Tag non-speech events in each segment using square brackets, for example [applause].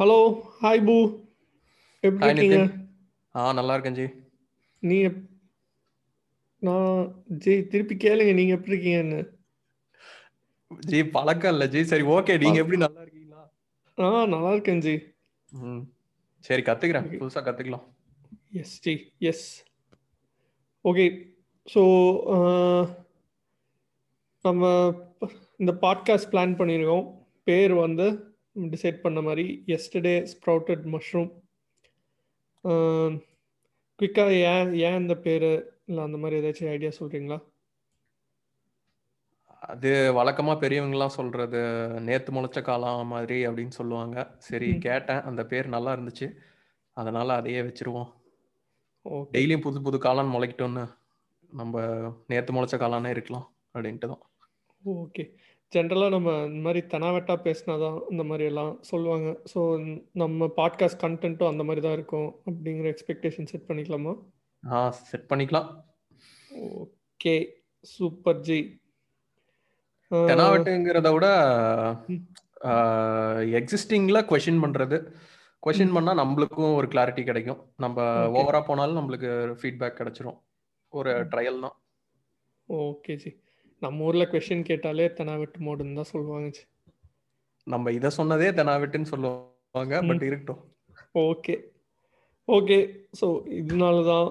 Hello hi பூ எப்படி இருக்கீங்க? ஆ நல்லா இருக்கேன் ஜி. நீ நான் ஜி திருப்பி கேளுங்க நீங்க எப்படி இருக்கீங்கன்னு. ஜி பழக்கம் இல்ல ஜி. சரி ஓகே நீங்க எப்படி நல்லா இருக்கீங்களா? ஆ நல்லா இருக்கேன் ஜி. ம். சரி கத்துக்கிறேன். புதுசா கத்துக்கலாம். Yes G. Yes okay so நம்ம இந்த பாட்காஸ்ட் பிளான் பண்ணியிருக்கோம் பேர் வந்து டிசைட் பண்ண மாதிரி எஸ்டர்டே ஸ்ப்ரவுட்டட் மஷ்ரூம் குயிக்காக ஏன் ஏன் இந்த பேர்? இல்லை அந்த மாதிரி ஏதாச்சும் ஐடியா சொல்கிறீங்களா அது வழக்கமா பெரியவங்க எல்லாம் சொல்றது நேத்து முளைச்ச காலம் மாதிரி அப்படின்னு சொல்லுவாங்க. சரி. கேட்டேன். அந்த பேர் நல்லா இருந்துச்சு. அதனால அதையே வச்சிருவோம். டெய்லியும் புது புது காளான் முளைக்கட்டும்னு நம்ம நேத்து முளைச்ச காளானே இருக்கலாம் அப்படின்ட்டு தான் ஓகே. ஜென்ரலாக நம்ம இந்த மாதிரி தெனாவெட்டா பேசினா தான் இந்த மாதிரி எல்லாம் சொல்லுவாங்க. ஸோ நம்ம பாட்காஸ்ட் கண்டென்ட்டும் அந்த மாதிரி தான் இருக்கும் அப்படிங்கிற எக்ஸ்பெக்டேஷன் செட் பண்ணிக்கலாமா? ஆ செட் பண்ணிக்கலாம். ஓகே சூப்பர் ஜி தெனாவட்டுங்கிறத விட ம். எக்ஸிஸ்டிங்ல கொஷின் பண்றது. கொஷின் பண்ணா நம்மளுக்கும் ஒரு கிளாரிட்டி கிடைக்கும். நம்ம Okay. ஓவரா போனாலும் நம்மளுக்கு ஃபீட்பேக் கிடைச்சிரும். ஒரு ட்ரையல் தான். ஓகே ஜி நம்ம ஊரில் கொஷின் கேட்டாலே தெனாவெட்டு மோடுன்னு தான் சொல்லுவாங்க. நம்ம இதை சொன்னதே தெனாவட்டுன்னு சொல்லுவாங்க. பட் இருக்கட்டும். ஓகே. ஓகே. ஸோ இதனால தான்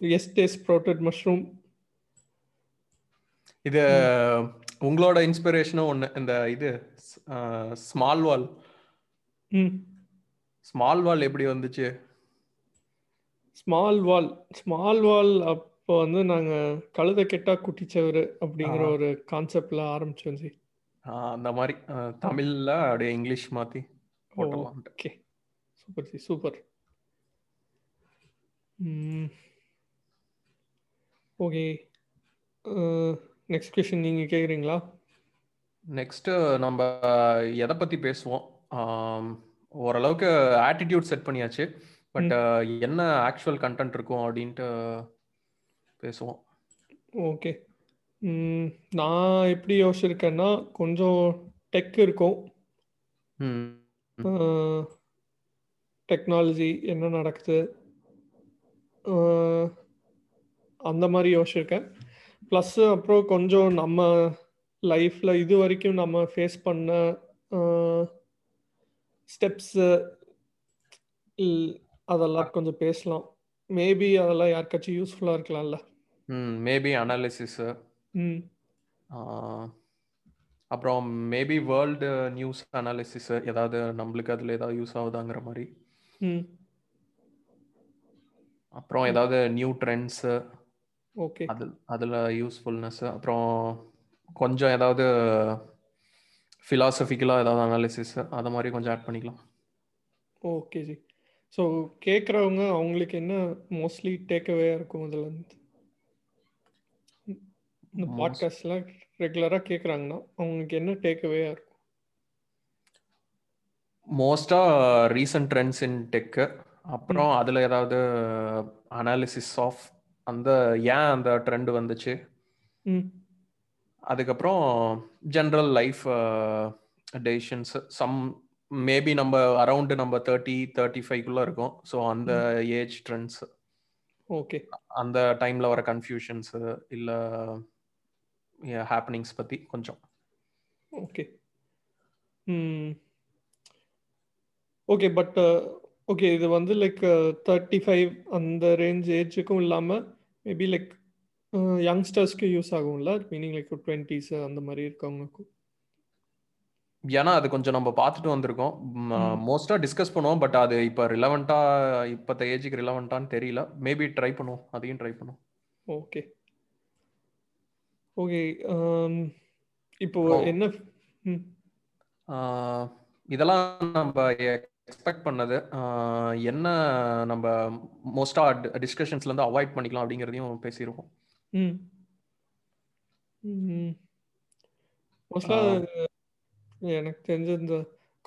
எஸ்டே ஸ்ப்ரவுட்டட் மஷ்ரூம் இது உங்களோட இன்ஸ்பிரேஷனும் ஒன்று இந்த இது ஸ்மால் வால் ம். ஸ்மால் வால் எப்படி வந்துச்சு? ஸ்மால் வால் ஸ்மால் வால் அப்போ வந்து நாங்கள் கழுதை கெட்டா குட்டிச்சவர் அப்படிங்கிற. ஒரு கான்செப்ட்ல ஆரம்பிச்சோம் ஜி. அந்த மாதிரி தமிழ்ல அப்படியே இங்கிலீஷ் மாத்தி போட்டலாம் okay. Super G super. Okay. Next question நீங்கள் கேட்குறீங்களா நெக்ஸ்ட் நம்ம எதை பத்தி பேசுவோம்? ஓரளவுக்கு ஆட்டிடியூட் செட் பண்ணியாச்சு. பட் என்ன ஆக்சுவல் கண்டென்ட் இருக்கும் அப்படின்ட்டு பேசுவோம். ஓகே. நான் எப்படி யோசிச்சிருக்கேன்னா கொஞ்சம் டெக் இருக்கும். டெக்னாலஜி என்ன நடக்குது? அந்த மாதிரி யோசிச்சிருக்கேன். ப்ளஸ் அப்புறம் கொஞ்சம் நம்ம லைஃப்பில் இது வரைக்கும் நம்ம ஃபேஸ் பண்ண ஸ்டெப்ஸு அதெல்லாம் கொஞ்சம் பேசலாம். மேபி அதெல்லாம் யாருக்காச்சும் யூஸ்ஃபுல்லாக இருக்கலாம்ல. ம் மேபி அனாலிசிஸ் ம். அப்புறம் மேபி வேர்ல்டு நியூஸ் அனாலிசிஸ் ஏதாவது நம்மளுக்கு அதில் ஏதாவது யூஸ் ஆகுதாங்கிற மாதிரி. அப்புறம் ஏதாவது நியூ ட்ரெண்ட்ஸு ஓகே. அது அதில் யூஸ்ஃபுல்னஸ் அப்புறம் கொஞ்சம் ஏதாவது ஃபிலாசபிக்கலாக ஏதாவது அனாலிசிஸ் அதை மாதிரி கொஞ்சம் ஆட் பண்ணிக்கலாம். Okay G. ஸோ கேட்குறவங்க அவங்களுக்கு என்ன மோஸ்ட்லி டேக்அவேயாக இருக்கும் இதில் இருந்து? இந்த பாட்காஸ்ட்லாம் ரெகுலராக கேட்குறாங்கன்னா அவங்களுக்கு என்ன டேக்அவேயாக இருக்கும்? மோஸ்ட்டாக ரீசன்ட் ட்ரெண்ட்ஸ் இன் டெக்கு அப்புறம் அதில் ஏதாவது அனாலிசிஸ் ஆஃப் அந்த ஏன் அந்த ட்ரெண்ட் வந்துச்சு? அதுக்கப்புறம் general life decisions some maybe நம்ம அரௌண்டு நம்ம தேர்ட்டி தேர்ட்டி ஃபைவ்க்குள்ளே இருக்கும். ஸோ அந்த ஏஜ் ட்ரெண்ட்ஸ் ஓகே அந்த டைமில் வர கன்ஃபியூஷன்ஸு இல்லை ஹேப்பனிங்ஸ் பற்றி கொஞ்சம். ஓகே ஓகே பட் ஓகே இது வந்து லைக் தேர்ட்டி ஃபைவ் அந்த ரேஞ்ச் ஏஜுக்கும் இல்லாமல் மேபி லைக் யங்ஸ்டர்ஸ்க்கு யூஸ் ஆகும்ல? மீனிங் லைக் டுவெண்ட்டீஸ் அந்த மாதிரி இருக்கவங்களுக்கும் ஏன்னா அது கொஞ்சம் நம்ம பார்த்துட்டு வந்திருக்கோம். மோஸ்ட்டாக டிஸ்கஸ் பண்ணுவோம். பட் அது இப்போ ரிலவெண்ட்டாக இப்போத்த ஏஜுக்கு ரிலவெண்ட்டான்னு தெரியல. மேபி ட்ரை பண்ணுவோம். அதையும் ட்ரை பண்ணுவோம். ஓகே. ஓகே இப்போ. என்ன இதெல்லாம் நம்ம எக்ஸ்பெக்ட் பண்ணது என்ன நம்ம மோஸ்ட்டாக டிஸ்கஷன்ஸ்லேருந்து அவாய்ட் பண்ணிக்கலாம் அப்படிங்கிறதையும் பேசிடுவோம் ம். ம். மோஸ்ட்லாக எனக்கு தெரிஞ்ச இந்த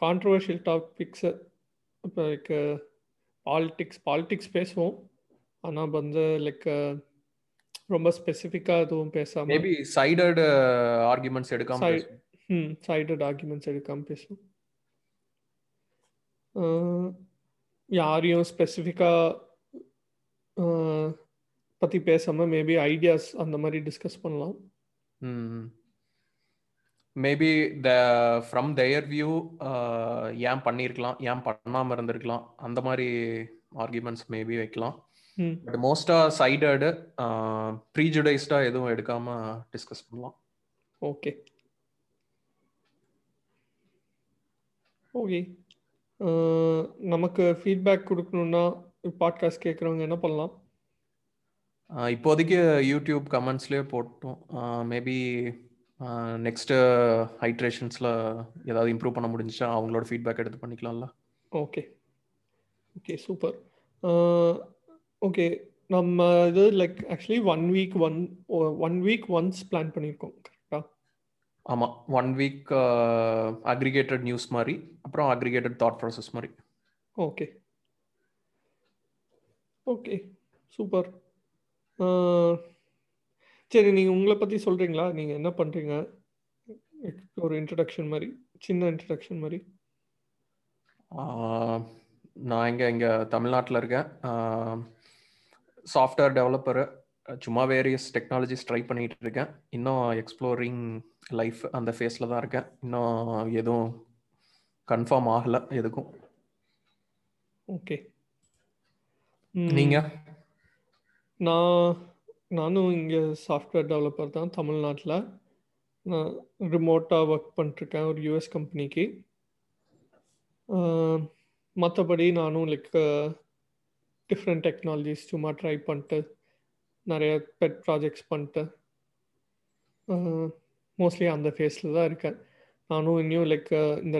கான்ட்ரவர்ஷியல் டாபிக்ஸு இப்போ லைக் பாலிட்டிக்ஸ் பாலிட்டிக்ஸ் பேசுவோம். ஆனால் வந்து லைக் ரொம்ப ஸ்பெசிஃபிக்காக எதுவும் பேசாமல் மேபி சைடட் ஆர்குமெண்ட்ஸ் எடுக்காம. ம் சைடட் ஆர்குமெண்ட்ஸ் எடுக்காமல் பேசுவோம். யாரையும் ஸ்பெசிஃபிக்காக பற்றி பேசாமல் மேபி ஐடியாஸ் அந்த மாதிரி டிஸ்கஸ் பண்ணலாம். Maybe the from their view ஏன் பண்ணியிருக்கலாம் ஏன் பண்ணாமல் இருந்திருக்கலாம் அந்த மாதிரி ஆர்குமெண்ட்ஸ் மேபி வைக்கலாம். பட் மோஸ்ட்டாக சைடடு ப்ரீஜுடைஸ்டாக எதுவும் எடுக்காமல் டிஸ்கஸ் பண்ணலாம். ஓகே ஓகே நமக்கு ஃபீட்பேக் கொடுக்கணுன்னா பாட்காஸ்ட் கேட்குறவங்க என்ன பண்ணலாம்? இப்போதைக்கு யூடியூப் கமெண்ட்ஸ்லேயே போட்டோம். மேபி நெக்ஸ்ட்டு ஹைட்ரேஷன்ஸில் ஏதாவது இம்ப்ரூவ் பண்ண முடிஞ்சிச்சா? அவங்களோட ஃபீட்பேக் எடுத்து பண்ணிக்கலாம்ல. ஓகே ஓகே சூப்பர் ஓகே நம்ம இது like actually one week one one week once plan பண்ணியிருக்கோம் கரெக்டாக ஆமாம் ஒன் வீக் அக்ரிகேட்டட் நியூஸ் மாதிரி அப்புறம் அக்ரிகேட்டட் தாட் ப்ராசஸ் மாதிரி. ஓகே ஓகே சூப்பர் சரி நீங்கள் உங்களை பற்றி சொல்கிறீங்களா நீங்கள் என்ன பண்ணுறீங்க ஒரு இன்ட்ரடக்ஷன் மாதிரி சின்ன இன்ட்ரடக்ஷன் மாதிரி. நான் இங்கே இங்கே தமிழ்நாட்டில் இருக்கேன். சாஃப்ட்வேர் டெவலப்பரு சும்மா வேரியஸ் டெக்னாலஜிஸ் ட்ரை பண்ணிட்டு இருக்கேன். இன்னும் எக்ஸ்ப்ளோரிங் லைஃப் அந்த ஃபேஸில் தான் இருக்கேன். இன்னும் எதுவும் கன்ஃபார்ம் ஆகலை எதுக்கும். ஓகே நீங்கள் நான் நானும் இங்கே சாஃப்ட்வேர் டெவலப்பர் தான் தமிழ்நாட்டில். நான் ரிமோட்டாக ஒர்க் பண்ணிட்டுருக்கேன் ஒரு யூஎஸ் கம்பெனிக்கு மற்றபடி நானும் லைக் டிஃப்ரெண்ட் டெக்னாலஜிஸ் சும்மா ட்ரை பண்ணிட்டு நிறைய பெட் ப்ராஜெக்ட்ஸ் பண்ணிட்டு மோஸ்ட்லி அந்த ஃபேஸில் தான் இருக்கேன். நானும் இன்னும் லைக் இந்த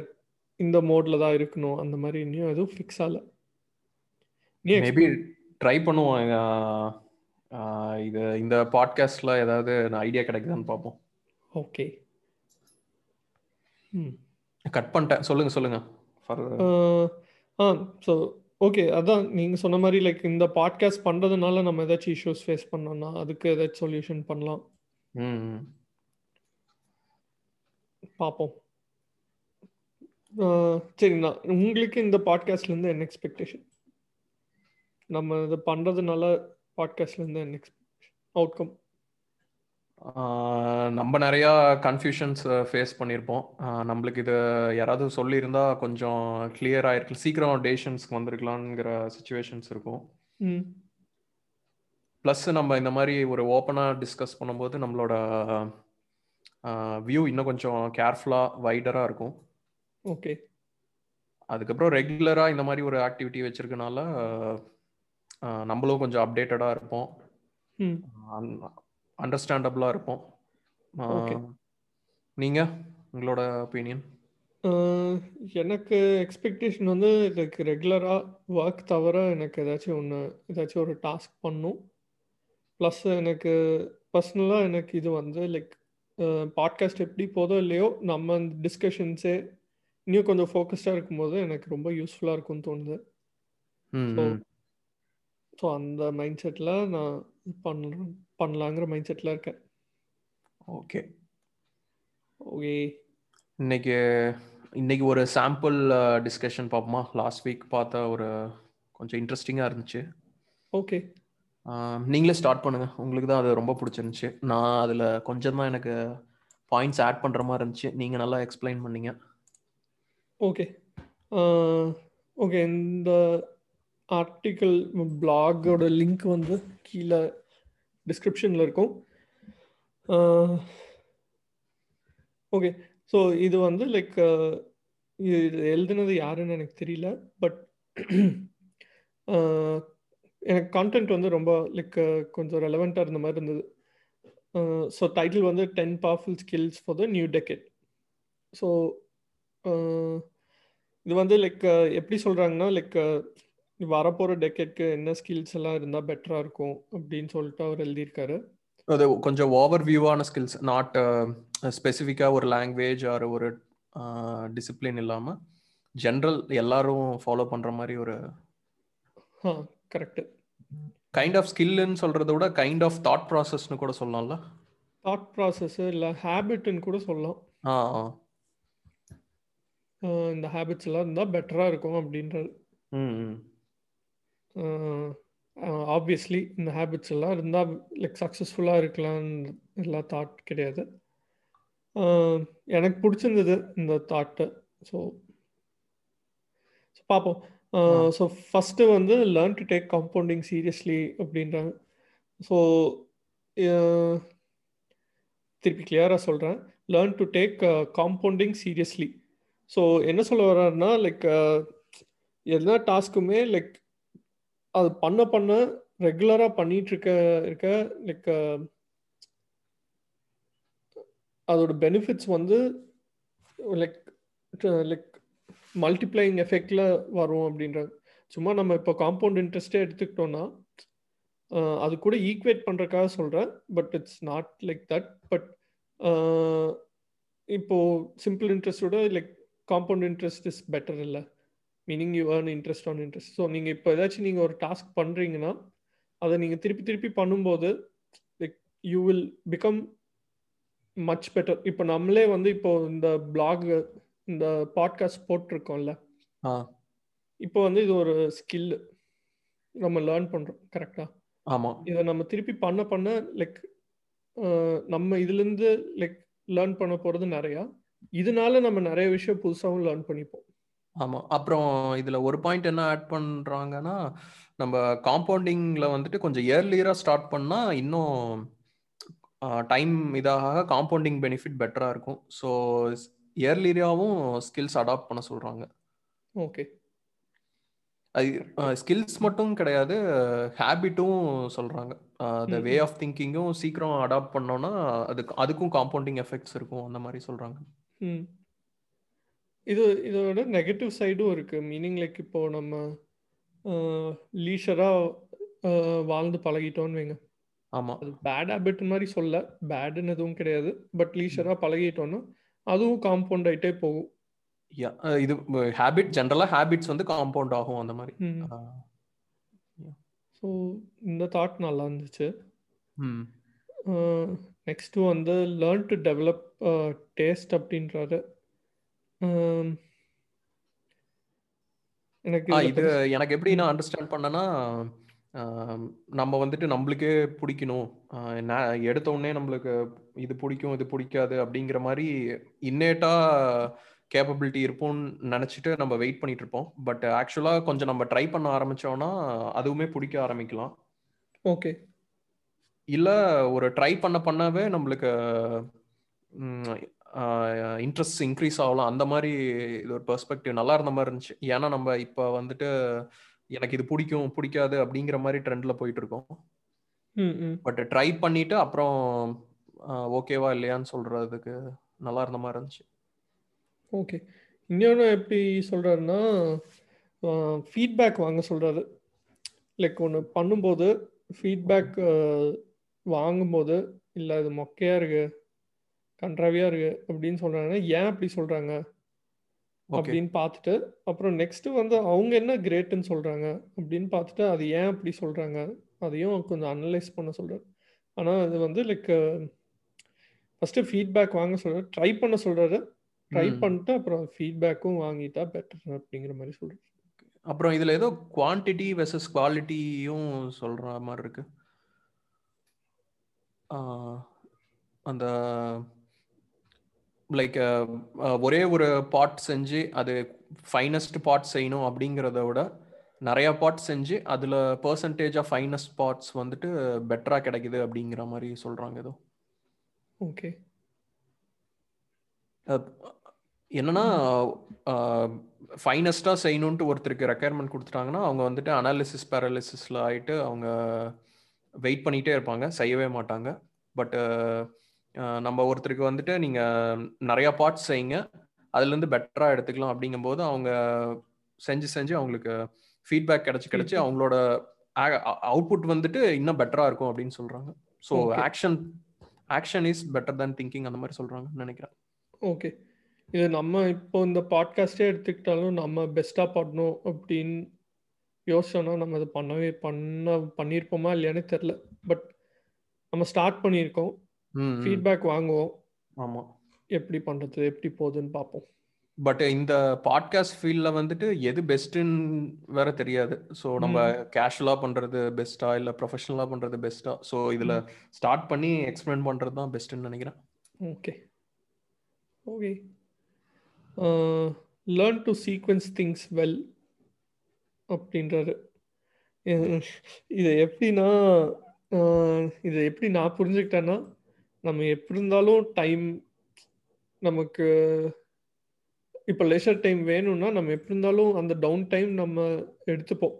இந்த மோடில் தான் இருக்கணும். அந்த மாதிரி இன்னும் எதுவும் ஃபிக்ஸ் ஆகலை. மேபி ட்ரை பண்ணுவோம் இது இந்த பாட்காஸ்ட்ல ஏதாவது ஐடியா கிடைக்குதான்னு பார்ப்போம். ஓகே கட் பண்ணிட்டேன். சொல்லுங்க சொல்லுங்க. ஆ ஸோ ஓகே அதான் நீங்கள் சொன்ன மாதிரி லைக் இந்த பாட்காஸ்ட் பண்ணுறதுனால நம்ம ஏதாச்சும் இஷ்யூஸ் ஃபேஸ் பண்ணோம்னா அதுக்கு ஏதாச்சும் சொல்யூஷன் பண்ணலாம். பார்ப்போம். சரி நான் உங்களுக்கு இந்த பாட்காஸ்ட்லேருந்து என்ன எக்ஸ்பெக்டேஷன் நம்ம இது பண்ணுறதுனால பாட்காஸ்ட்லேருந்து எக்ஸ்பெக்டேஷன் அவுட்கம் நம்ம நிறையா கன்ஃபியூஷன்ஸ் ஃபேஸ் பண்ணியிருப்போம் நம்மளுக்கு இது யாராவது சொல்லியிருந்தா கொஞ்சம் கிளியர் ஆயிருக்கு. சீக்கிரம் டேஷன்ஸ்க்கு வந்திருக்கலாங்கிற சுச்சுவேஷன்ஸ் இருக்கும். ப்ளஸ் நம்ம இந்த மாதிரி ஒரு ஓப்பனாக டிஸ்கஸ் பண்ணும்போது நம்மளோட வியூ இன்னும் கொஞ்சம் கேர்ஃபுல்லாக வைடராக இருக்கும். ஓகே அதுக்கப்புறம் ரெகுலராக இந்த மாதிரி ஒரு ஆக்டிவிட்டி வச்சிருக்கனால நம்மளும் கொஞ்சம் அப்டேட்டடாக இருப்போம். அண்டர்ஸ்டாண்டபிளாக இருப்போம். நீங்கள் உங்களோட ஒப்பீனியன் எனக்கு எக்ஸ்பெக்டேஷன் வந்து இதுக்கு ரெகுலராக ஒர்க் தவிர எனக்கு ஏதாச்சும் ஒன்று ஏதாச்சும் ஒரு டாஸ்க் பண்ணும். ப்ளஸ் எனக்கு பர்சனலாக எனக்கு இது வந்து லைக் பாட்காஸ்ட் எப்படி போதோ இல்லையோ நம்ம டிஸ்கஷன்ஸே இன்னும் கொஞ்சம் ஃபோக்கஸ்டாக இருக்கும்போது எனக்கு ரொம்ப யூஸ்ஃபுல்லாக இருக்கும்னு தோணுது. ஸோ ஸோ அந்த மைண்ட் செட்டில் நான் பண்ணுறேன் பண்ணலாங்கிற மைண்ட் செட்டில் இருக்கேன். ஓகே ஓகே இன்னைக்கு இன்னைக்கு ஒரு சாம்பிள் டிஸ்கஷன் பார்ப்போமா? லாஸ்ட் வீக் பார்த்த ஒரு கொஞ்சம் இன்ட்ரெஸ்டிங்காக இருந்துச்சு. ஓகே நீங்களே ஸ்டார்ட் பண்ணுங்க. உங்களுக்கு தான் அது ரொம்ப பிடிச்சிருந்துச்சு. நான் அதில் கொஞ்சம் தான் எனக்கு பாயிண்ட்ஸ் ஆட் பண்ணுற மாதிரி இருந்துச்சு. நீங்கள் நல்லா எக்ஸ்பிளைன் பண்ணீங்க. ஓகே ஓகே இந்த ஆர்டிக்கல் பிளாகோட லிங்க் வந்து கீழே டிஸ்கிரிப்ஷனில் இருக்கும். ஓகே ஸோ இது வந்து லைக் இது எழுதுனது யாருன்னு எனக்கு தெரியல பட் எனக்கு கான்டென்ட் வந்து ரொம்ப லைக் கொஞ்சம் ரெலவெண்ட்டாக இருந்த மாதிரி இருந்தது. ஸோ டைட்டில் வந்து ten powerful skills for the new decade so இது வந்து லைக் எப்படி சொல்கிறாங்கன்னா லைக் வரப்போகிற டெக்கெட்க்கு என்ன ஸ்கில்ஸ் எல்லாம் இருந்தால் பெட்டராக இருக்கும் அப்படின்னு சொல்லிட்டு அவர் எழுதியிருக்காரு. அது கொஞ்சம் ஓவர் வியூவான ஸ்கில்ஸ் நாட் ஸ்பெசிஃபிக்காக ஒரு லாங்குவேஜ் ஆர் ஒரு டிசிப்ளின் இல்லாமல் ஜென்ரல் எல்லாரும் ஃபாலோ பண்ணுற மாதிரி ஒரு கரெக்டு கைண்ட் ஆஃப் ஸ்கில்லுன்னு சொல்கிறத விட கைண்ட் ஆஃப் தாட் ப்ராசஸ்னு கூட சொல்லலாம்ல? தாட் ப்ராசஸ் இல்லை ஹேபிட்னு கூட சொல்லலாம். ஆ இந்த ஹேபிட்ஸ் எல்லாம் இருந்தால் பெட்டராக இருக்கும் அப்படின்றது ம். ஆப்வியஸ்லி இந்த ஹேபிட்ஸ் எல்லாம் இருந்தால் லைக் சக்ஸஸ்ஃபுல்லாக இருக்கலாம்னு எல்லாம் தாட் கிடையாது. எனக்கு பிடிச்சிருந்தது இந்த தாட்டு ஸோ பார்ப்போம் ஸோ ஃபஸ்ட்டு வந்து learn to take compounding seriously அப்படின்றாங்க. ஸோ திருப்பி கிளியராக சொல்கிறேன் learn to take compounding seriously so என்ன சொல்ல வர்றாருன்னா லைக் எல்லா டாஸ்க்குமே லைக் அது பண்ண பண்ண ரெகுலராக பண்ணிட்டு இருக்க இருக்க லைக் அதோட பெனிஃபிட்ஸ் வந்து லைக் லைக் மல்டிப்ளைங் எஃபெக்டில் வரும் அப்படின்றாங்க சும்மா நம்ம இப்போ காம்பவுண்ட் இன்ட்ரெஸ்ட்டே எடுத்துக்கிட்டோம்னா அது கூட ஈக்குவேட் பண்ணுறக்காக சொல்கிறேன் but it's not like that but இப்போ simple இன்ட்ரெஸ்டோட like compound interest is better இல்லை. Meaning you earn interest on interest so நீங்கள் இப்போ ஏதாச்சும் நீங்கள் ஒரு டாஸ்க் பண்ணுறீங்கன்னா அதை நீங்கள் திருப்பி திருப்பி பண்ணும்போது like you will become much better இப்போ நம்மளே வந்து இப்போ இந்த பிளாக் இந்த பாட்காஸ்ட் போட்டிருக்கோம்ல. இப்போ வந்து இது ஒரு ஸ்கில் நம்ம லேர்ன் பண்ணுறோம் கரெக்டாக ஆமாம் இதை நம்ம திருப்பி பண்ண பண்ண லைக் நம்ம இதுலேருந்து லைக் லேர்ன் பண்ண போகிறது நிறையா. இதனால நம்ம நிறைய விஷயம் புதுசாகவும் லேர்ன் பண்ணிப்போம். ஆமாம் அப்புறம் இதில் ஒரு பாயிண்ட் என்ன ஆட் பண்ணுறாங்கன்னா நம்ம காம்பவுண்டிங்கில் வந்துட்டு கொஞ்சம் இயர்லியராக ஸ்டார்ட் பண்ணால் இன்னும் டைம் இதாக காம்பவுண்டிங் பெனிஃபிட் பெட்டராக இருக்கும். ஸோ இயர்லியராகவும் ஸ்கில்ஸ் அடாப்ட் பண்ண சொல்கிறாங்க ஓகே. அது ஸ்கில்ஸ் மட்டும் கிடையாது ஹேபிட்டும் சொல்கிறாங்க த வே ஆஃப் திங்கிங்கும் சீக்கிரம் அடாப்ட் பண்ணோன்னா அதுக்கு அதுக்கும் காம்பவுண்டிங் எஃபெக்ட்ஸ் இருக்கும் அந்த மாதிரி சொல்கிறாங்க ம். இது இதோட நெகட்டிவ் சைடும் இருக்குது மீனிங் லைக் இப்போ நம்ம லீஷராக வாழ்ந்து பழகிட்டோன்னு வைங்க. ஆமாம் அது பேட் ஹேபிட் மாதிரி சொல்ல பேடுன்னு எதுவும் கிடையாது. பட் லீஷராக பழகிட்டோன்னா அதுவும் காம்பவுண்ட் ஆகிட்டே போகும். இது ஹேபிட் ஜென்ரலாக ஹேபிட்ஸ் வந்து காம்பவுண்ட் ஆகும் அந்த மாதிரி. ஸோ இந்த தாட் நல்லா இருந்துச்சு. நெக்ஸ்ட்டு வந்து லேர்ன் டு டெவலப் டேஸ்ட் அப்படின்றாரு. எனக்கு இது எனக்கு எப்படி நான் அண்டர்ஸ்டாண்ட் பண்ணேன்னா நம்ம வந்துட்டு நம்மளுக்கே பிடிக்கணும். எடுத்த உடனே நம்மளுக்கு இது பிடிக்கும் இது பிடிக்காது அப்படிங்கிற மாதிரி இன்னேட்டா கேப்பபிலிட்டி இருப்போம்னு நினச்சிட்டு நம்ம வெயிட் பண்ணிட்டு இருப்போம். பட் ஆக்சுவலாக கொஞ்சம் நம்ம ட்ரை பண்ண ஆரம்பிச்சோம்னா அதுவுமே பிடிக்க ஆரம்பிக்கலாம். ஓகே இல்லை ஒரு ட்ரை பண்ண பண்ணவே நம்மளுக்கு இன்ட்ரெஸ்ட் இன்க்ரீஸ் ஆகலாம். அந்த மாதிரி இது ஒரு பெர்ஸ்பெக்டிவ் நல்லா இருந்த மாதிரி இருந்துச்சு. ஏன்னா நம்ம இப்போ வந்துட்டு எனக்கு இது பிடிக்கும் பிடிக்காது அப்படிங்கிற மாதிரி ட்ரெண்டில் போயிட்டு இருக்கோம். பட் ட்ரை பண்ணிட்டு அப்புறம் ஓகேவா இல்லையான்னு சொல்றதுக்கு நல்லா இருந்த மாதிரி இருந்துச்சு. ஓகே இன்னொன்று எப்படி சொல்கிறாருன்னா ஃபீட்பேக் வாங்க சொல்கிறாரு லைக் ஒன்று பண்ணும்போது ஃபீட்பேக் வாங்கும்போது இல்லை இது மொக்கையாக இருக்கு. கன்றாவியாக இருக்கு அப்படின்னு சொல்கிறாங்கன்னா ஏன் அப்படி சொல்கிறாங்க அப்படின்னு பார்த்துட்டு அப்புறம் நெக்ஸ்ட் வந்து அவங்க என்ன கிரேட்டுன்னு சொல்கிறாங்க அப்படின்னு பார்த்துட்டு அது ஏன் அப்படி சொல்கிறாங்க அதையும் கொஞ்சம் அனலைஸ் பண்ண சொல்கிறார் ஆனால் அது வந்து லைக் ஃபஸ்ட்டு ஃபீட்பேக் வாங்க சொல்கிறார் ட்ரை பண்ண சொல்கிறாரு ட்ரை பண்ணிட்டு அப்புறம் ஃபீட்பேக்கும் வாங்கிட்டா பெட்டர் அப்படிங்கிற மாதிரி சொல்கிறார் அப்புறம் இதில் ஏதோ குவான்டிட்டி வெர்சஸ் குவாலிட்டியும் சொல்கிற மாதிரி இருக்கு. அந்த லைக் ஒரே ஒரு பாட் செஞ்சு அது ஃபைனஸ்ட் பாட் செய்யணும் அப்படிங்கிறத விட நிறைய பாட் செஞ்சு அதில் பர்சன்டேஜ் ஆஃப் ஃபைனஸ்ட் பாட்ஸ் வந்துட்டு பெட்டராக கிடைக்குது அப்படிங்கிற மாதிரி சொல்கிறாங்க ஏதோ. ஓகே என்னன்னா ஃபைனஸ்டாக செய்யணுன்ட்டு ஒருத்தருக்கு ரெக்குயர்மெண்ட் கொடுத்துட்டாங்கன்னா அவங்க வந்துட்டு அனாலிசிஸ் பேரலிசிஸில் ஆகிட்டு அவங்க வெயிட் பண்ணிகிட்டே இருப்பாங்க செய்யவே மாட்டாங்க. பட் நம்ம ஒருத்தருக்கு வந்துட்டு நீங்கள் நிறையா பார்ட்ஸ் செய்யுங்க. அதுலேருந்து பெட்டராக எடுத்துக்கலாம் அப்படிங்கும்போது அவங்க செஞ்சு செஞ்சு அவங்களுக்கு ஃபீட்பேக் கிடச்சி கிடச்சி அவங்களோட அவுட்புட் வந்துட்டு இன்னும் பெட்டராக இருக்கும் அப்படின்னு சொல்கிறாங்க so action action is better than thinking அந்த மாதிரி சொல்கிறாங்க நினைக்கிறேன். ஓகே இது நம்ம இப்போ இந்த பாட்காஸ்டே எடுத்துக்கிட்டாலும் நம்ம பெஸ்ட்டாக பண்ணணும் அப்படின்னு யோசிச்சோன்னா நம்ம அதை பண்ணவே பண்ண பண்ணியிருப்போமா இல்லையானே தெரில பட் நம்ம ஸ்டார்ட் பண்ணியிருக்கோம். ஃபீட்பேக் வாங்குவோம். ஆமாம் எப்படி பண்ணுறது எப்படி போகுதுன்னு பார்ப்போம். பட் இந்த பாட்காஸ்ட் ஃபீல்டில் வந்துட்டு எது பெஸ்ட்டுன்னு வேற தெரியாது. ஸோ நம்ம கேஷுவலாக பண்ணுறது பெஸ்ட்டா இல்லை ப்ரொஃபஷனலாக பண்ணுறது பெஸ்ட்டா ஸோ இதில் ஸ்டார்ட் பண்ணி எக்ஸ்பிளைன் பண்ணுறது தான் பெஸ்ட்டுன்னு நினைக்கிறேன். Okay okay learn to sequence things well அப்படின்றாரு. இது எப்படின்னா இதை எப்படி நான் புரிஞ்சுக்கிட்டேன்னா நம்ம எப்படி இருந்தாலும் டைம் நமக்கு இப்போ லெஷர் டைம் வேணும்னா நம்ம எப்படி இருந்தாலும் அந்த டவுன் டைம் நம்ம எடுத்துப்போம்.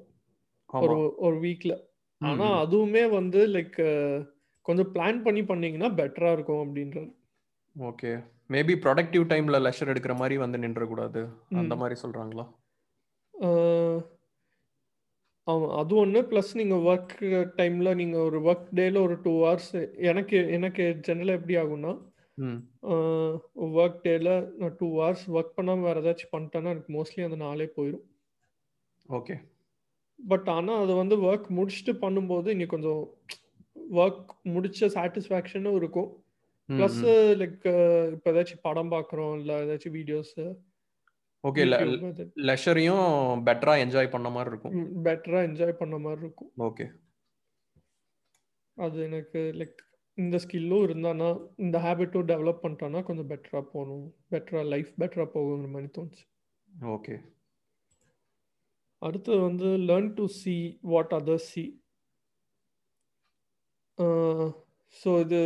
ஒரு ஒரு வீக்ல ஆனா அதுவுமே வந்து லைக் கொஞ்சம் பிளான் பண்ணி பண்ணீங்கன்னா பெட்டரா இருக்கும் அப்படின்றது ஓகே. மேபி ப்ரொடக்டிவ் டைம்ல லெஷர் எடுக்கிற மாதிரி வந்து நின்ற கூடாது அந்த மாதிரி சொல்றாங்களா? ஆமாம் அது ஒன்று ப்ளஸ் நீங்கள் ஒர்க் டைமில் நீங்கள் ஒரு ஒர்க் டேல ஒரு டூ ஹவர்ஸ் எனக்கு எனக்கு ஜென்ரலாக எப்படி ஆகும்னா ஒர்க் டேல நான் டூ ஹவர்ஸ் ஒர்க் பண்ணாமல் வேறு ஏதாச்சும் பண்ணிட்டேன்னா எனக்கு மோஸ்ட்லி அந்த நாளே போயிடும் ஓகே பட் ஆனால் அது வந்து ஒர்க் முடிச்சுட்டு பண்ணும்போது இங்கே கொஞ்சம் ஒர்க் முடிச்ச சாட்டிஸ்ஃபேக்ஷனும் இருக்கும். ப்ளஸ் லைக் இப்போ ஏதாச்சும் படம் பார்க்குறோம் இல்லை ஏதாச்சும் வீடியோஸு ஓகே லெஷரையும் பெட்டரா என்ஜாய் பண்ண மாதிரி இருக்கும். பெட்டரா என்ஜாய் பண்ண மாதிரி இருக்கும். ஓகே அது எனக்கு லைக் இந்த ஸ்கில்லும் இருந்தானா இந்த ஹேபிட்டும் டெவலப் பண்ணிட்டானா கொஞ்சம் பெட்டரா போகணும். பெட்டரா லைஃப் பெட்டரா போகுங்கிற மாதிரி தோணுச்சு. ஓகே அடுத்து வந்து learn to see what others see so இது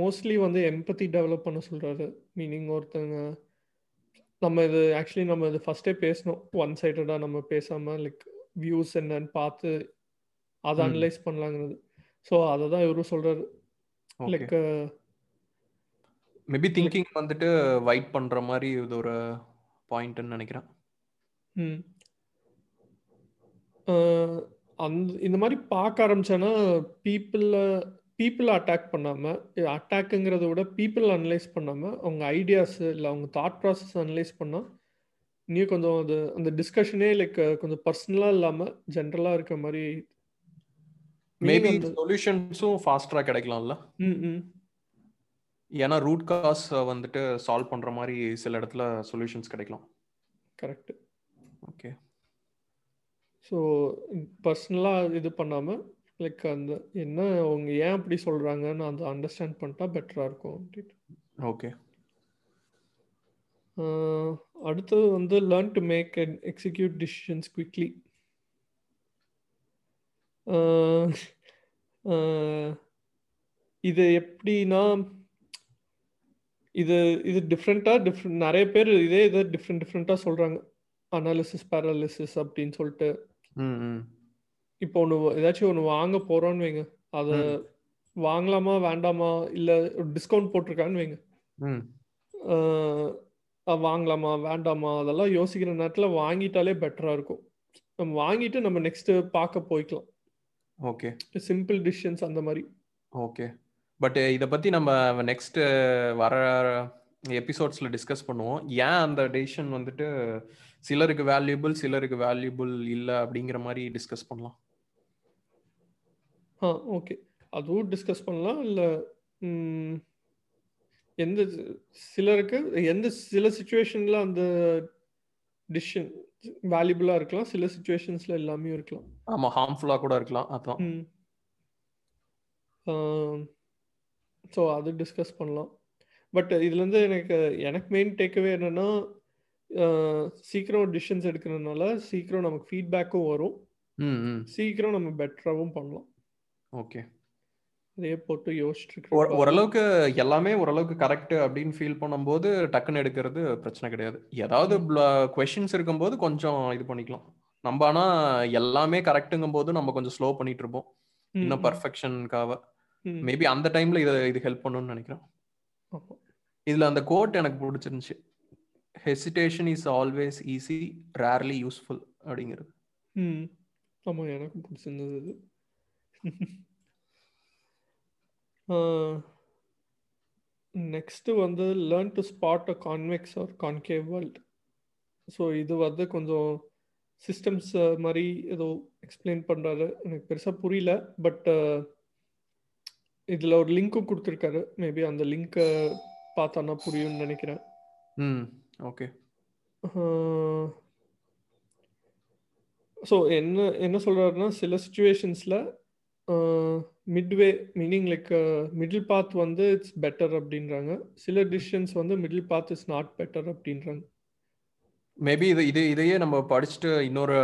மோஸ்ட்லி வந்து எம்பத்தி டெவலப் பண்ண சொல்கிறாரு மீனிங் ஒருத்தங்க நம்ம இது ஆக்சுவலி நம்ம இது ஃபஸ்ட்டே பேசணும். ஒன் சைடடாக நம்ம பேசாமல் லைக் வியூஸ் என்னன்னு பார்த்து அதை அனலைஸ் பண்ணலாங்கிறது. ஸோ அதை தான் இவரும் சொல்கிறாரு லைக் மேபி திங்கிங் வந்துட்டு வைட் பண்ணுற மாதிரி இது ஒரு பாயிண்ட்னு நினைக்கிறேன். ம். அந்த இந்த மாதிரி பார்க்க ஆரம்பிச்சேன்னா பீப்புளில் பீப்புளை அட்டாக் பண்ணாமல் அட்டாக்குங்கிறத விட பீப்புள் அனலைஸ் பண்ணாமல் அவங்க ஐடியாஸ் இல்லை அவங்க தாட் ப்ராசஸ் அனலைஸ் பண்ணால் இன்னும் கொஞ்சம் அது அந்த டிஸ்கஷனே லைக் கொஞ்சம் பர்சனலாக இல்லாமல் ஜென்ரலாக இருக்க மாதிரி மேபி சொல்யூஷன்ஸும் ஃபாஸ்டராக கிடைக்கலாம்ல? ஏன்னா ரூட் காஸ் வந்துட்டு சால்வ் பண்ணுற மாதிரி சில இடத்துல சொல்யூஷன்ஸ் கிடைக்கலாம். கரெக்ட் ஓகே ஸோ பர்சனலாக இது பண்ணாமல் லைக் அந்த என்ன அவங்க ஏன் அப்படி சொல்கிறாங்கன்னு அந்த அண்டர்ஸ்டாண்ட் பண்ணிட்டா பெட்டராக இருக்கும் அப்படின்ட்டு. ஓகே அடுத்தது வந்து learn to make and execute decisions quickly இது எப்படின்னா இது இது டிஃப்ரெண்ட்டாக டிஃப்ரெண்ட் நிறைய பேர் இதே இதை டிஃப்ரெண்ட் டிஃப்ரெண்ட்டாக சொல்கிறாங்க அனாலிசிஸ் பேரலிசிஸ் அப்படின்னு சொல்லிட்டு. இப்போ ஒன்று ஏதாச்சும் ஒன்று வாங்க போகிறோன்னு வைங்க. அதை வாங்கலாமா வேண்டாமா இல்லை டிஸ்கவுண்ட் போட்டிருக்கான்னு வைங்க. வாங்கலாமா வேண்டாமா அதெல்லாம் யோசிக்கிற நேரத்தில் வாங்கிட்டாலே பெட்டராக இருக்கும். நம்ம வாங்கிட்டு நம்ம நெக்ஸ்ட் பார்க்க போய்க்கலாம். ஓகே. சிம்பிள் டிசிஷன்ஸ் அந்த மாதிரி. ஓகே. பட் இதை பற்றி நம்ம நெக்ஸ்ட் வர எபிசோட்ஸில் டிஸ்கஸ் பண்ணுவோம். ஏன் அந்த டெசிஷன் வந்துட்டு சிலருக்கு வேல்யூபிள் சிலருக்கு வேல்யூபிள் இல்லை அப்படிங்கிற மாதிரி டிஸ்கஸ் பண்ணலாம். ஆ ஓகே. அதுவும் டிஸ்கஸ் பண்ணலாம் இல்லை எந்த சிலருக்கு எந்த சில சுச்சுவேஷனில் அந்த டிசிஷன் வேல்யூபிளாக இருக்கலாம் சில சுச்சுவேஷன்ஸில் எல்லாமே இருக்கலாம். ஆமாம் ஹார்ம்ஃபுல்லாக கூட இருக்கலாம் அதான். ஸோ அது டிஸ்கஸ் பண்ணலாம். பட் இதுலேருந்து எனக்கு எனக்கு மெயின் டேக்அவே என்னென்னா சீக்கிரம் டிசிஷன்ஸ் எடுக்கிறதுனால சீக்கிரம் நமக்கு ஃபீட்பேக்கும் வரும். சீக்கிரம் நம்ம பெட்டராகவும் பண்ணலாம். ஓகே. அதே போட்டு யோசிச்சுட்டு ஓரளவுக்கு எல்லாமே ஓரளவுக்கு கரெக்ட் அப்படின்னு ஃபீல் பண்ணும்போது டக்குன்னு எடுக்கிறது பிரச்சனை கிடையாது. ஏதாவது கொஷின்ஸ் இருக்கும்போது கொஞ்சம் இது பண்ணிக்கலாம். நம்ம ஆனா எல்லாமே கரெக்டுங்கும் போது நம்ம கொஞ்சம் ஸ்லோ பண்ணிட்டு இருப்போம். இன்னும் பர்ஃபெக்ஷனுக்காக மேபி அந்த டைம்ல இது இது ஹெல்ப் பண்ணும்னு நினைக்கிறேன். இதுல அந்த கோட் எனக்கு பிடிச்சிருந்துச்சு. Hesitation is always easy rarely useful அப்படிங்கிறது. ம். ஆமாம் எனக்கு பிடிச்சிருந்தது [laughs] நெக்ஸ்ட்டு வந்து learn to spot a convex or concave world so இது வந்து கொஞ்சம் சிஸ்டம்ஸ் மாதிரி ஏதோ எக்ஸ்பிளைன் பண்ணுறாரு எனக்கு பெருசாக புரியல பட் இதில் ஒரு லிங்க்கும் கொடுத்துருக்காரு. மேபி அந்த லிங்க்கை பார்த்தானா புரியும்னு நினைக்கிறேன். ம் ஓகே. ஸோ என்ன என்ன சொல்கிறாருன்னா சில சுச்சுவேஷன்ஸில் midway meaning like middle path வந்து இட்ஸ் பெட்டர் அப்படின்றாங்க. சில டிசிஷன்ஸ் வந்து middle path is not better அப்படின்றாங்க. மேபி இது இது இதையே நம்ம படிச்சுட்டு இன்னொரு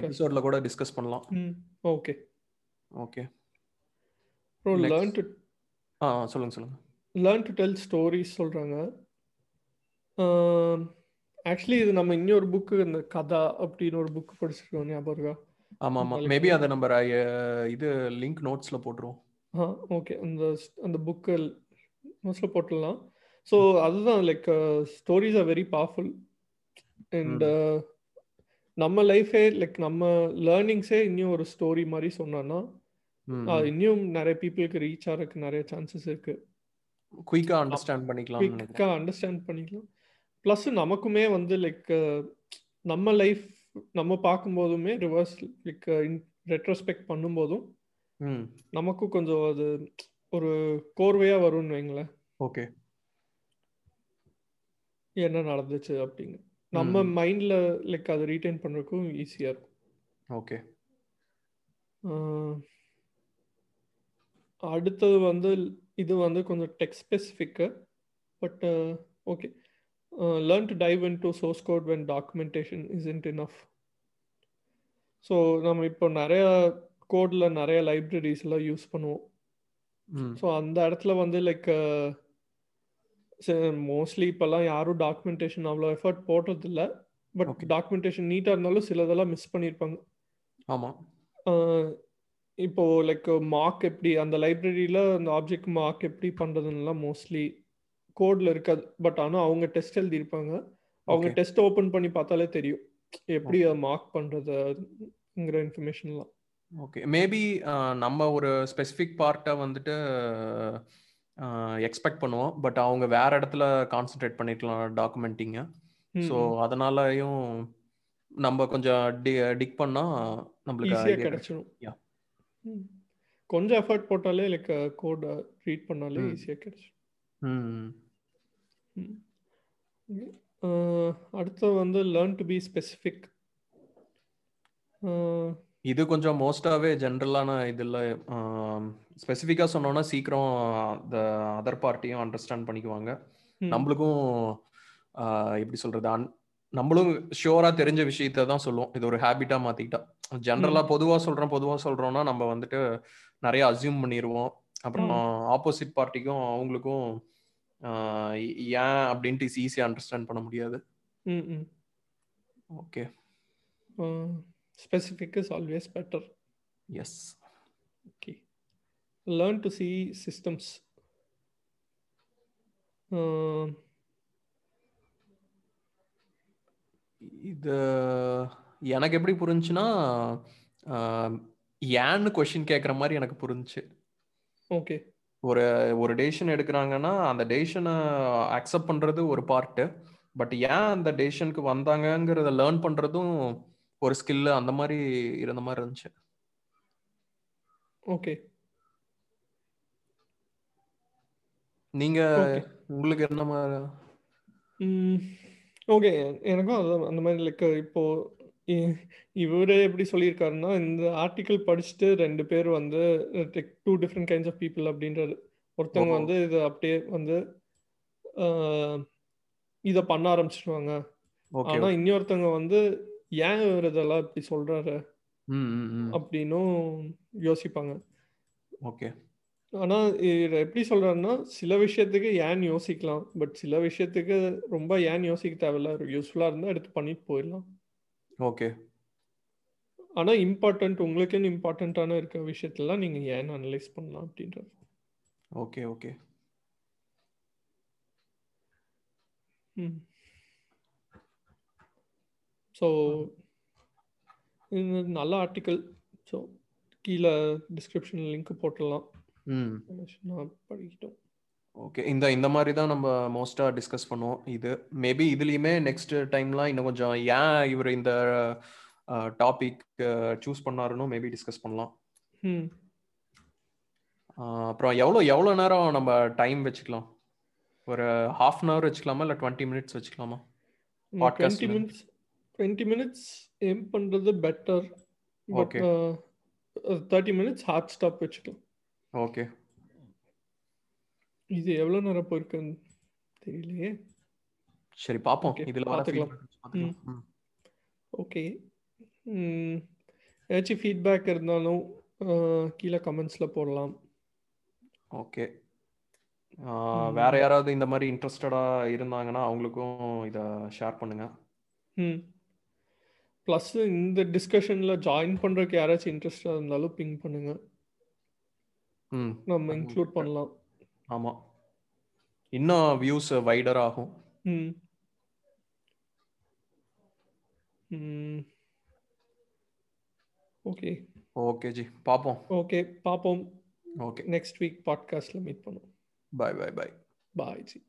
எபிசோட்ல கூட டிஸ்கஸ் பண்ணலாம். ஓகே ஓகே அப்புறம் லேர்ன் டு ஆ சொல்லுங்க சொல்லுங்க. லேர்ன் டு டெல் ஸ்டோரிஸ் சொல்கிறாங்க ஆக்சுவலி இது நம்ம இன்னொரு புக்கு இந்த கதா அப்படின்னு ஒரு புக் படிச்சிருக்கோம் ஞாபகம் இருக்கா? ஆமா ஆமா. மேபி அதை நம்ம இது லிங்க் நோட்ஸ்ல போட்டுருவோம். ஓகே அந்த அந்த புக்கு நோட்ஸ்ல போட்டுடலாம். ஸோ அதுதான் like stories are very powerful and நம்ம லைஃபே லைக் நம்ம லேர்னிங்ஸே இன்னும் ஒரு ஸ்டோரி மாதிரி சொன்னோன்னா இன்னும் நிறைய பீப்புளுக்கு ரீச் ஆகிறதுக்கு நிறைய சான்சஸ் இருக்கு. குயிக்காக அண்டர்ஸ்டாண்ட் பண்ணிக்கலாம் குயிக்காக அண்டர்ஸ்டாண்ட் பண்ணிக்கலாம். ப்ளஸ் நமக்குமே வந்து லைக் நம்ம லைஃப் நம்ம பார்க்கும்போதுமே ரிவர்ஸ் லைக் ரெட்ரோஸ்பெக்ட் பண்ணும்போதும் நமக்கும் கொஞ்சம் அது ஒரு கோர்வையாக வரும்னு வைங்களேன். ஓகே. என்ன நடந்துச்சு அப்படின்னு. நம்ம மைண்ட்ல லைக் அதை ரீட்டைன் பண்ணுறதுக்கும் ஈஸியாக இருக்கும். ஓகே. அடுத்தது வந்து இது வந்து கொஞ்சம் text ஸ்பெசிஃபிக்கு but okay to dive in to source code when documentation is isn't enough so நம்ம இப்போ நிறைய கோடில் நிறைய லைப்ரரிஸ்லாம் யூஸ் பண்ணுவோம். ஸோ அந்த இடத்துல வந்து லைக் மோஸ்ட்லி இப்போல்லாம் யாரும் டாக்குமெண்டேஷன் அவ்வளோ எஃபர்ட் போடுறதில்ல. பட் டாக்குமெண்டேஷன் நீட்டாக இருந்தாலும் சிலதெல்லாம் மிஸ் பண்ணியிருப்பாங்க. ஆமாம் இப்போ லைக் மார்க் எப்படி அந்த லைப்ரரியில் அந்த ஆப்ஜெக்ட் மார்க் எப்படி பண்ணுறதுலாம் மோஸ்ட்லி கோடில் இருக்காது. பட் ஆனால் அவங்க டெஸ்ட் எழுதியிருப்பாங்க. அவங்க டெஸ்ட் ஓப்பன் பண்ணி பார்த்தாலே தெரியும். எப்படி அதை மார்க் பண்ணுறதுங்கிற இன்ஃபர்மேஷன்லாம் ஓகே மேபி நம்ம ஒரு ஸ்பெசிஃபிக் பார்ட்டை வந்துட்டு எக்ஸ்பெக்ட் பண்ணுவோம். பட் அவங்க வேற இடத்துல கான்சென்ட்ரேட் பண்ணிக்கலாம் டாக்குமெண்டிங்க ஸோ அதனாலயும் நம்ம கொஞ்சம் டி டிக் பண்ணா நம்மளுக்கு கிடைச்சிடும் கொஞ்சம் எஃபர்ட் போட்டாலே லைக் கோட் ரீட் பண்ணாலே ஈஸியாக கிடைச்சிடும் அடுத்து வந்து லேர்ன் டு பி ஸ்பெசிஃபிக் இது கொஞ்சம் மோஸ்டாவே ஜென்ரலான இதில் ஸ்பெசிஃபிக்காக சொன்னோன்னா சீக்கிரம் த அதர் பார்ட்டியும் அண்டர்ஸ்டாண்ட் பண்ணிக்குவாங்க. நம்மளுக்கும் எப்படி சொல்றது அன் நம்மளும் ஷியோரா தெரிஞ்ச விஷயத்த தான் சொல்லுவோம். இது ஒரு ஹேபிட்டா மாத்திக்கிட்டா. ஜென்ரலா பொதுவா சொல்றோம் பொதுவா சொல்றோம்னா நம்ம வந்துட்டு நிறைய அசியூம் பண்ணிடுவோம் அப்புறம் ஆப்போசிட் பார்ட்டிக்கும் அவங்களுக்கும் ஏன் அப்படின்ட்டு ஈஸியாக அண்டர்ஸ்டாண்ட் பண்ண முடியாது. Okay specific is always better yes okay learn to see systems இது எனக்கு எப்படி புரிஞ்சுன்னா ஏன்னு கொஷின் கேட்குற மாதிரி எனக்கு புரிஞ்சுச்சு ஓகே ஒரு ஒரு டெசிஷன் எடுக்கிறாங்கன்னா அந்த டெசிஷனை அக்செப்ட் பண்ணுறது ஒரு பார்ட்டு பட் ஏன் அந்த டெசிஷனுக்கு வந்தாங்கங்கிறத லேர்ன் பண்ணுறதும் ஒரு ஸ்கில் அந்த மாதிரி இருந்த மாதிரி இருந்துச்சு. ஓகே நீங்க உங்களுக்கு என்ன மாதிரி? ஓகே எனக்கும் அந்த மாதிரி லைக் இப்போ இவரே எப்படி சொல்லியிருக்காருன்னா இந்த ஆர்டிக்கிள் படிச்சுட்டு ரெண்டு பேர் வந்து two different kinds of people அப்படின்றது. ஒருத்தவங்க வந்து இதை அப்படியே வந்து இதை பண்ண ஆரம்பிச்சிருவாங்க. ஆனா இன்னொருத்தவங்க வந்து ஏன் இவர் இதெல்லாம் இப்படி சொல்றாரு? அப்படின்னும் யோசிப்பாங்க. ஓகே. ஆனா எப்படி சொல்றாருன்னா சில விஷயத்துக்கு ஏன் யோசிக்கலாம்? பட் சில விஷயத்துக்கு ரொம்ப ஏன் யோசிக்க தேவையில்ல. யூஸ்ஃபுல்லா இருந்தா எடுத்து பண்ணிட்டு போயிடலாம். ஓகே ஆனா இம்பார்ட்டன்ட் உங்களுக்குன்னு இம்பார்ட்டண்ட்டான இருக்க விஷயத்தெல்லாம் நீங்க ஏன் அனலைஸ் பண்ணலாம் அப்படின்றது. ஓகே ஓகே ம். ஸோ இது நல்ல ஆர்டிக்கல் ஸோ கீழே டிஸ்கிரிப்ஷன் லிங்க் போட்டுடலாம். ம். படிக்கிட்டோம். ஓகே இந்த இந்த மாதிரி தான் நம்ம மோஸ்ட்டாக டிஸ்கஸ் பண்ணுவோம். இது மேபி இதுலேயுமே நெக்ஸ்ட் டைம்லாம் இன்னும் கொஞ்சம் ஏன் இவர் இந்த டாபிக் சூஸ் பண்ணாருன்னு மேபி டிஸ்கஸ் பண்ணலாம். அப்புறம் எவ்வளோ எவ்வளோ நேரம் நம்ம டைம் வச்சுக்கலாம்? ஒரு ஹாஃப் அன் ஹவர் வச்சுக்கலாமா? இல்லை டுவெண்ட்டி மினிட்ஸ் வச்சுக்கலாமா? Twenty. Minutes twenty minutes aim பண்ணுறது better but okay thirty minutes hard stop வச்சுக்கலாம். ஓகே இது எவ்வளோ நேரம் போயிருக்குன்னு தெரியலையே. சரி பார்ப்போம் ஓகே இதுல பார்த்துக்கலாம். ஓகே ஏதாச்சும் ஃபீட்பேக் இருந்தாலும் கீழே கமெண்ட்ஸில் போடலாம். ஓகே வேற யாராவது இந்த மாதிரி இன்ட்ரெஸ்டடா இருந்தாங்கன்னா அவங்களுக்கும் இத ஷேர் பண்ணுங்க. ம். ப்ளஸ் இந்த டிஸ்கஷனில் ஜாயின் பண்ணுறதுக்கு யாராச்சும் இன்ட்ரெஸ்டாக இருந்தாலும் பிங் பண்ணுங்க. ம். நம்ம இன்க்ளூட் பண்ணலாம். ஆமா. இன்னும் வியூஸ் வைடர் ஆகும். ம். ம். ஓகே. ஓகே ஜி. பார்ப்போம் ஓகே பார்ப்போம் ஓகே. நெக்ஸ்ட் வீக் பாட்காஸ்ட்டில் மீட் பண்ணுவோம். Bye bye bye bye G.